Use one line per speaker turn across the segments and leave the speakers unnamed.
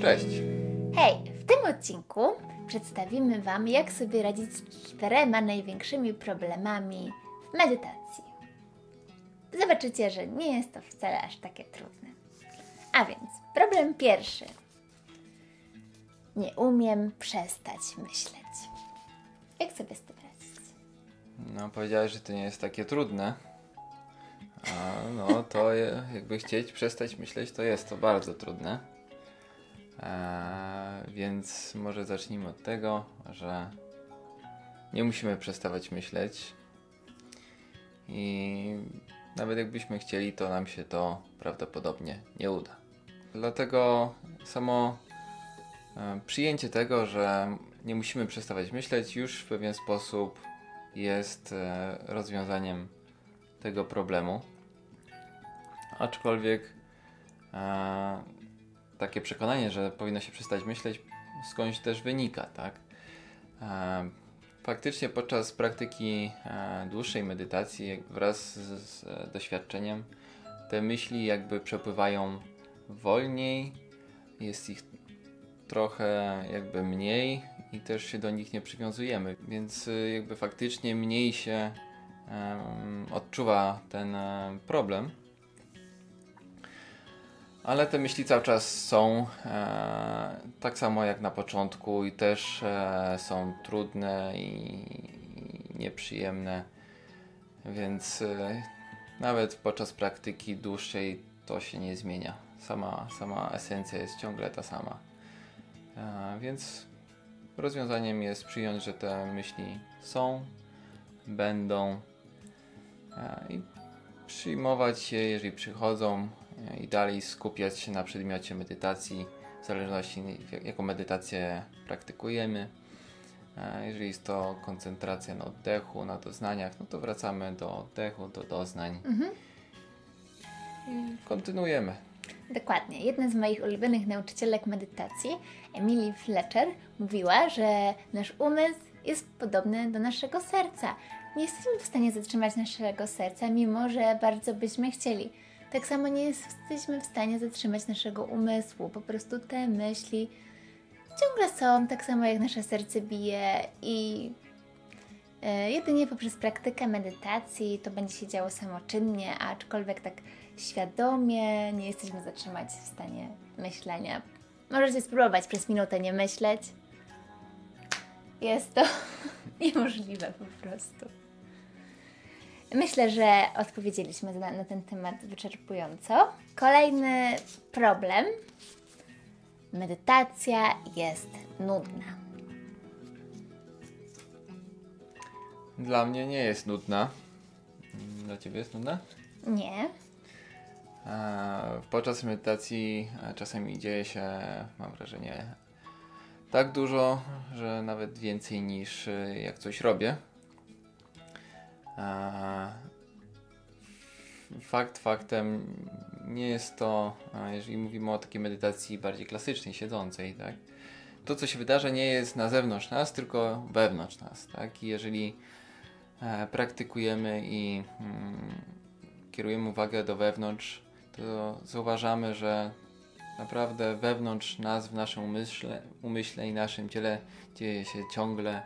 Cześć!
Hej! W tym odcinku przedstawimy Wam, jak sobie radzić z czterema największymi problemami w medytacji. Zobaczycie, że nie jest to wcale aż takie trudne. A więc, problem pierwszy. Nie umiem przestać myśleć. Jak sobie z tym radzić?
No, powiedziałeś, że to nie jest takie trudne. A no, to je, jakby chcieć przestać myśleć, to jest to bardzo trudne. E, więc może zacznijmy od tego, że nie musimy przestawać myśleć. I nawet jakbyśmy chcieli, to nam się to prawdopodobnie nie uda. Dlatego samo e, przyjęcie tego, że nie musimy przestawać myśleć, już w pewien sposób jest e, rozwiązaniem tego problemu. Aczkolwiek takie przekonanie, że powinno się przestać myśleć, skądś też wynika, tak? E, faktycznie podczas praktyki e, dłuższej medytacji, wraz z, z doświadczeniem, te myśli jakby przepływają wolniej, jest ich trochę jakby mniej i też się do nich nie przywiązujemy, więc jakby faktycznie mniej się odczuwa ten problem. Ale te myśli cały czas są e, tak samo jak na początku i też e, są trudne i, i nieprzyjemne, więc e, nawet podczas praktyki dłuższej to się nie zmienia. Sama, sama esencja jest ciągle ta sama. E, więc rozwiązaniem jest przyjąć, że te myśli są, będą e, i przyjmować je, jeżeli przychodzą i dalej skupiać się na przedmiocie medytacji, w zależności jaką medytację praktykujemy. E, jeżeli jest to koncentracja na oddechu, na doznaniach, no to wracamy do oddechu, do doznań
Mhm.
i kontynuujemy.
Dokładnie. Jedna z moich ulubionych nauczycielek medytacji, Emily Fletcher, mówiła, że nasz umysł jest podobny do naszego serca. Nie jesteśmy w stanie zatrzymać naszego serca, mimo że bardzo byśmy chcieli. Tak samo nie jesteśmy w stanie zatrzymać naszego umysłu. Po prostu te myśli ciągle są, tak samo jak nasze serce bije i E, Jedynie poprzez praktykę medytacji to będzie się działo samoczynnie, aczkolwiek tak świadomie nie jesteśmy zatrzymać w stanie myślenia. Możecie spróbować przez minutę nie myśleć. Jest to niemożliwe po prostu. Myślę, że odpowiedzieliśmy na, na ten temat wyczerpująco. Kolejny problem. Medytacja jest nudna.
Dla mnie nie jest nudna. Dla Ciebie jest nudna?
Nie.
E, Podczas medytacji e, czasami dzieje się, mam wrażenie, tak dużo, że nawet więcej niż e, jak coś robię. Fakt faktem nie jest to, jeżeli mówimy o takiej medytacji bardziej klasycznej, siedzącej, tak? To, co się wydarza, nie jest na zewnątrz nas, tylko wewnątrz nas, tak? I jeżeli e, praktykujemy i mm, kierujemy uwagę do wewnątrz, to zauważamy, że naprawdę wewnątrz nas, w naszym umyśle, umyśle i naszym ciele dzieje się ciągle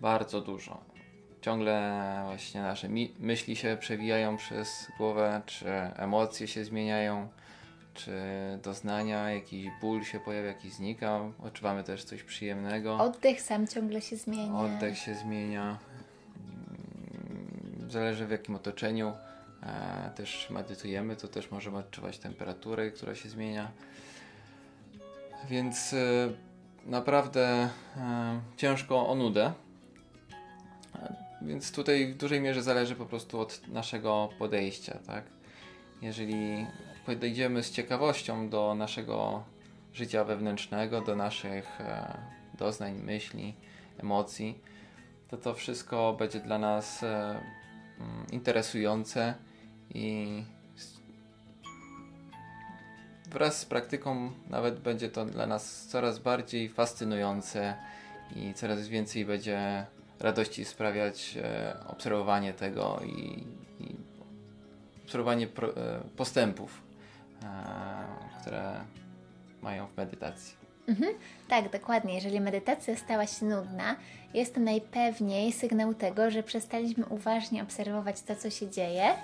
bardzo dużo. Ciągle właśnie nasze mi- myśli się przewijają przez głowę, czy emocje się zmieniają, czy doznania, jakiś ból się pojawia, jakiś znika. Odczuwamy też coś przyjemnego.
Oddech sam ciągle się zmienia.
Oddech się zmienia. Zależy w jakim otoczeniu e, też medytujemy, to też możemy odczuwać temperaturę, która się zmienia. Więc e, naprawdę e, ciężko o nudę. Więc tutaj w dużej mierze zależy po prostu od naszego podejścia, tak? Jeżeli podejdziemy z ciekawością do naszego życia wewnętrznego, do naszych e, doznań, myśli, emocji, to to wszystko będzie dla nas e, mm, interesujące i wraz z praktyką nawet będzie to dla nas coraz bardziej fascynujące i coraz więcej będzie radości sprawiać e, obserwowanie tego i, i obserwowanie e, postępów, e, które mają w medytacji.
Mhm, tak, dokładnie. Jeżeli medytacja stała się nudna, jest to najpewniej sygnał tego, że przestaliśmy uważnie obserwować to, co się dzieje,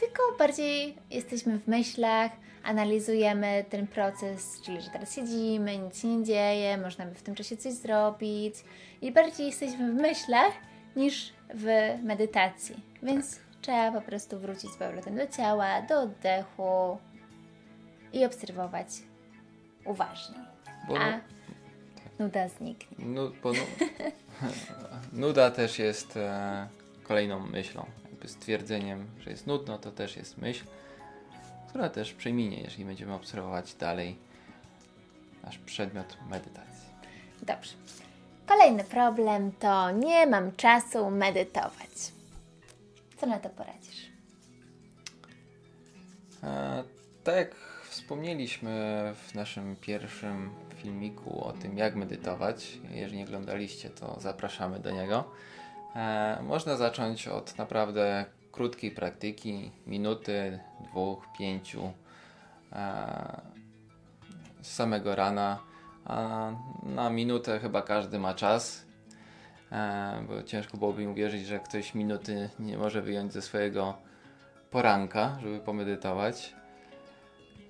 tylko bardziej jesteśmy w myślach, analizujemy ten proces, czyli że teraz siedzimy, nic się nie dzieje, można by w tym czasie coś zrobić i bardziej jesteśmy w myślach niż w medytacji. Więc trzeba po prostu wrócić z powrotem do ciała, do oddechu i obserwować uważnie.
Bo
A nuda zniknie.
nu, bo nu, nuda też jest e, kolejną myślą. Stwierdzeniem, że jest nudno, to też jest myśl, która też przeminie, jeżeli będziemy obserwować dalej nasz przedmiot medytacji.
Dobrze. Kolejny problem to nie mam czasu medytować. Co na to poradzisz?
E, tak jak wspomnieliśmy w naszym pierwszym filmiku o tym, jak medytować, jeżeli nie oglądaliście, to zapraszamy do niego. E, można zacząć od naprawdę krótkiej praktyki, minuty, dwóch, pięciu, e, z samego rana. A na minutę chyba każdy ma czas, e, bo ciężko byłoby mi uwierzyć, że ktoś minuty nie może wyjąć ze swojego poranka, żeby pomedytować.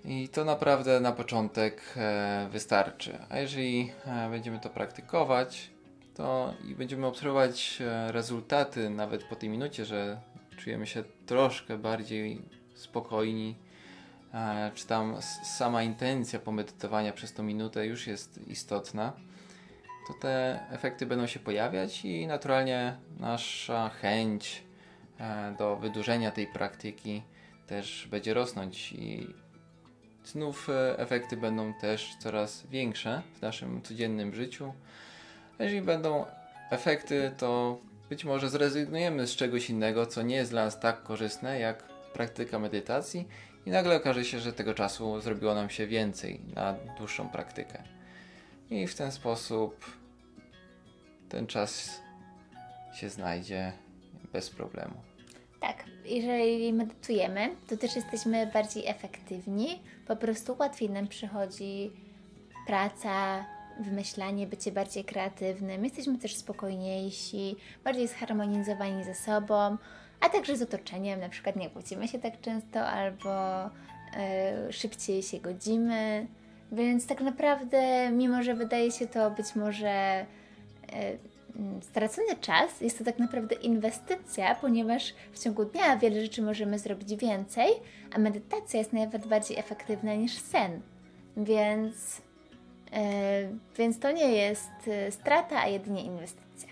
I to naprawdę na początek e, wystarczy. A jeżeli e, będziemy to praktykować, to i będziemy obserwować e, rezultaty nawet po tej minucie, że czujemy się troszkę bardziej spokojni, e, czy tam sama intencja pomedytowania przez tą minutę już jest istotna, to te efekty będą się pojawiać i naturalnie nasza chęć e, do wydłużenia tej praktyki też będzie rosnąć i znów efekty będą też coraz większe w naszym codziennym życiu. Jeżeli będą efekty, to być może zrezygnujemy z czegoś innego, co nie jest dla nas tak korzystne jak praktyka medytacji i nagle okaże się, że tego czasu zrobiło nam się więcej na dłuższą praktykę. I w ten sposób ten czas się znajdzie bez problemu.
Tak, jeżeli medytujemy, to też jesteśmy bardziej efektywni, po prostu łatwiej nam przychodzi praca, wymyślanie, bycie bardziej kreatywnym, jesteśmy też spokojniejsi, bardziej zharmonizowani ze sobą, a także z otoczeniem, na przykład nie kłócimy się tak często albo y, szybciej się godzimy, więc tak naprawdę, mimo że wydaje się to być może y, mm, stracony czas jest to tak naprawdę inwestycja, ponieważ w ciągu dnia wiele rzeczy możemy zrobić więcej, a medytacja jest nawet bardziej efektywna niż sen. Więc, e, więc to nie jest e, strata, a jedynie inwestycja.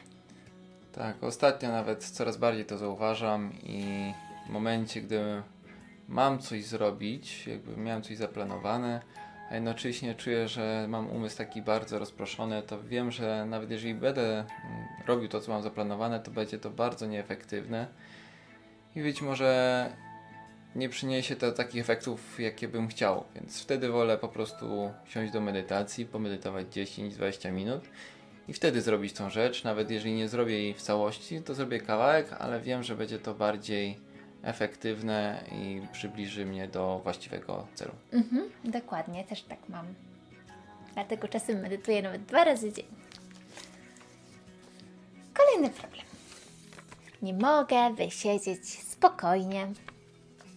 Tak, ostatnio nawet coraz bardziej to zauważam i w momencie, gdy mam coś zrobić, jakby miałem coś zaplanowane, a jednocześnie czuję, że mam umysł taki bardzo rozproszony, to wiem, że nawet jeżeli będę mm, robił to, co mam zaplanowane, to będzie to bardzo nieefektywne i być może nie przyniesie to takich efektów, jakie bym chciał, więc wtedy wolę po prostu siąść do medytacji, pomedytować 10-20 minut i wtedy zrobić tą rzecz. Nawet jeżeli nie zrobię jej w całości, to zrobię kawałek, ale wiem, że będzie to bardziej efektywne i przybliży mnie do właściwego celu.
Mhm, dokładnie, też tak mam. Dlatego czasem medytuję nawet dwa razy dziennie. Kolejny problem. Nie mogę wysiedzieć spokojnie.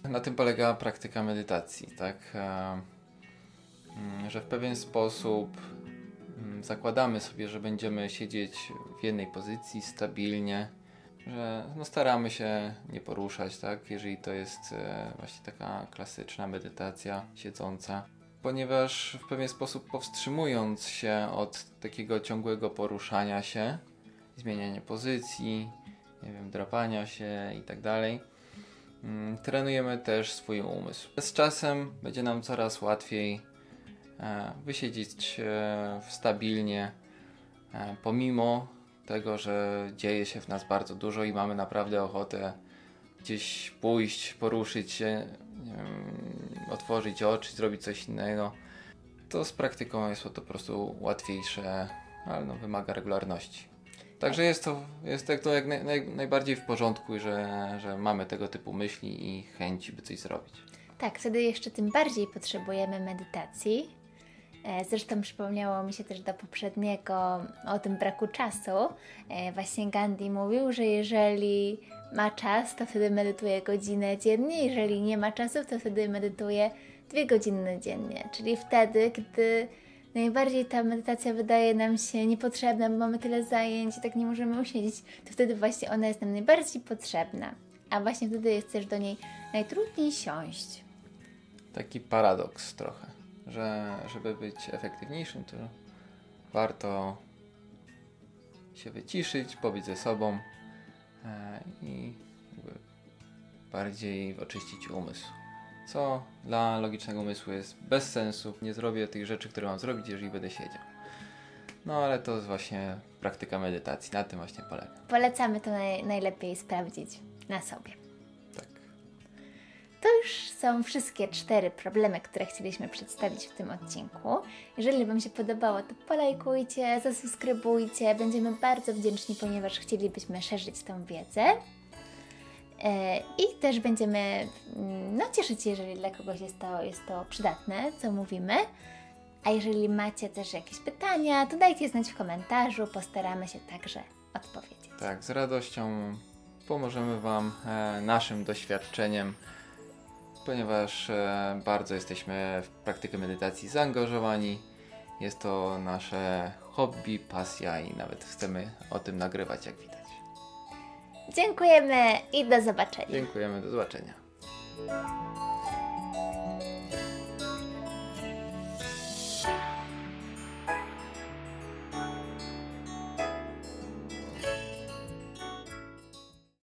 Na tym polega praktyka medytacji, tak? E, mm, Że w pewien sposób mm, zakładamy sobie, że będziemy siedzieć w jednej pozycji stabilnie, że no staramy się nie poruszać, tak? Jeżeli to jest e, właśnie taka klasyczna medytacja siedząca. Ponieważ w pewien sposób powstrzymując się od takiego ciągłego poruszania się, zmieniania pozycji, nie wiem, drapania się i tak dalej, trenujemy też swój umysł. Z czasem będzie nam coraz łatwiej e, wysiedzieć e, stabilnie, e, pomimo tego, że dzieje się w nas bardzo dużo i mamy naprawdę ochotę gdzieś pójść, poruszyć się, otworzyć oczy, zrobić coś innego. To z praktyką jest to po prostu łatwiejsze, ale no, wymaga regularności. Także jest to, jest to jak naj, naj, najbardziej w porządku, że, że mamy tego typu myśli i chęci, by coś zrobić.
Tak, wtedy jeszcze tym bardziej potrzebujemy medytacji E, Zresztą przypomniało mi się też do poprzedniego o tym braku czasu. E, Właśnie Gandhi mówił, że jeżeli ma czas, to wtedy medytuje godzinę dziennie, jeżeli nie ma czasu, to wtedy medytuje dwie godziny dziennie. Czyli wtedy, gdy najbardziej ta medytacja wydaje nam się niepotrzebna, bo mamy tyle zajęć i tak nie możemy usiedzieć, to wtedy właśnie ona jest nam najbardziej potrzebna. A właśnie wtedy jest też do niej najtrudniej siąść.
Taki paradoks trochę, że żeby być efektywniejszym, to warto się wyciszyć, pobyć ze sobą e, i bardziej oczyścić umysł. Co dla logicznego umysłu jest bez sensu. Nie zrobię tych rzeczy, które mam zrobić, jeżeli będę siedział. No ale to jest właśnie praktyka medytacji. Na tym właśnie polega.
Polecamy to naj, najlepiej sprawdzić na sobie.
Tak.
To już są wszystkie cztery problemy, które chcieliśmy przedstawić w tym odcinku. Jeżeli Wam się podobało, to polajkujcie, zasubskrybujcie. Będziemy bardzo wdzięczni, ponieważ chcielibyśmy szerzyć tą wiedzę. E, I też będziemy mm, no, cieszyć się, jeżeli dla kogoś jest to, jest to przydatne, co mówimy. A jeżeli macie też jakieś pytania, to dajcie znać w komentarzu, postaramy się także odpowiedzieć.
Tak, z radością pomożemy Wam e, naszym doświadczeniem, ponieważ e, bardzo jesteśmy w praktykę medytacji zaangażowani. Jest to nasze hobby, pasja i nawet chcemy o tym nagrywać, jak widać.
Dziękujemy i do zobaczenia.
Dziękujemy, do zobaczenia.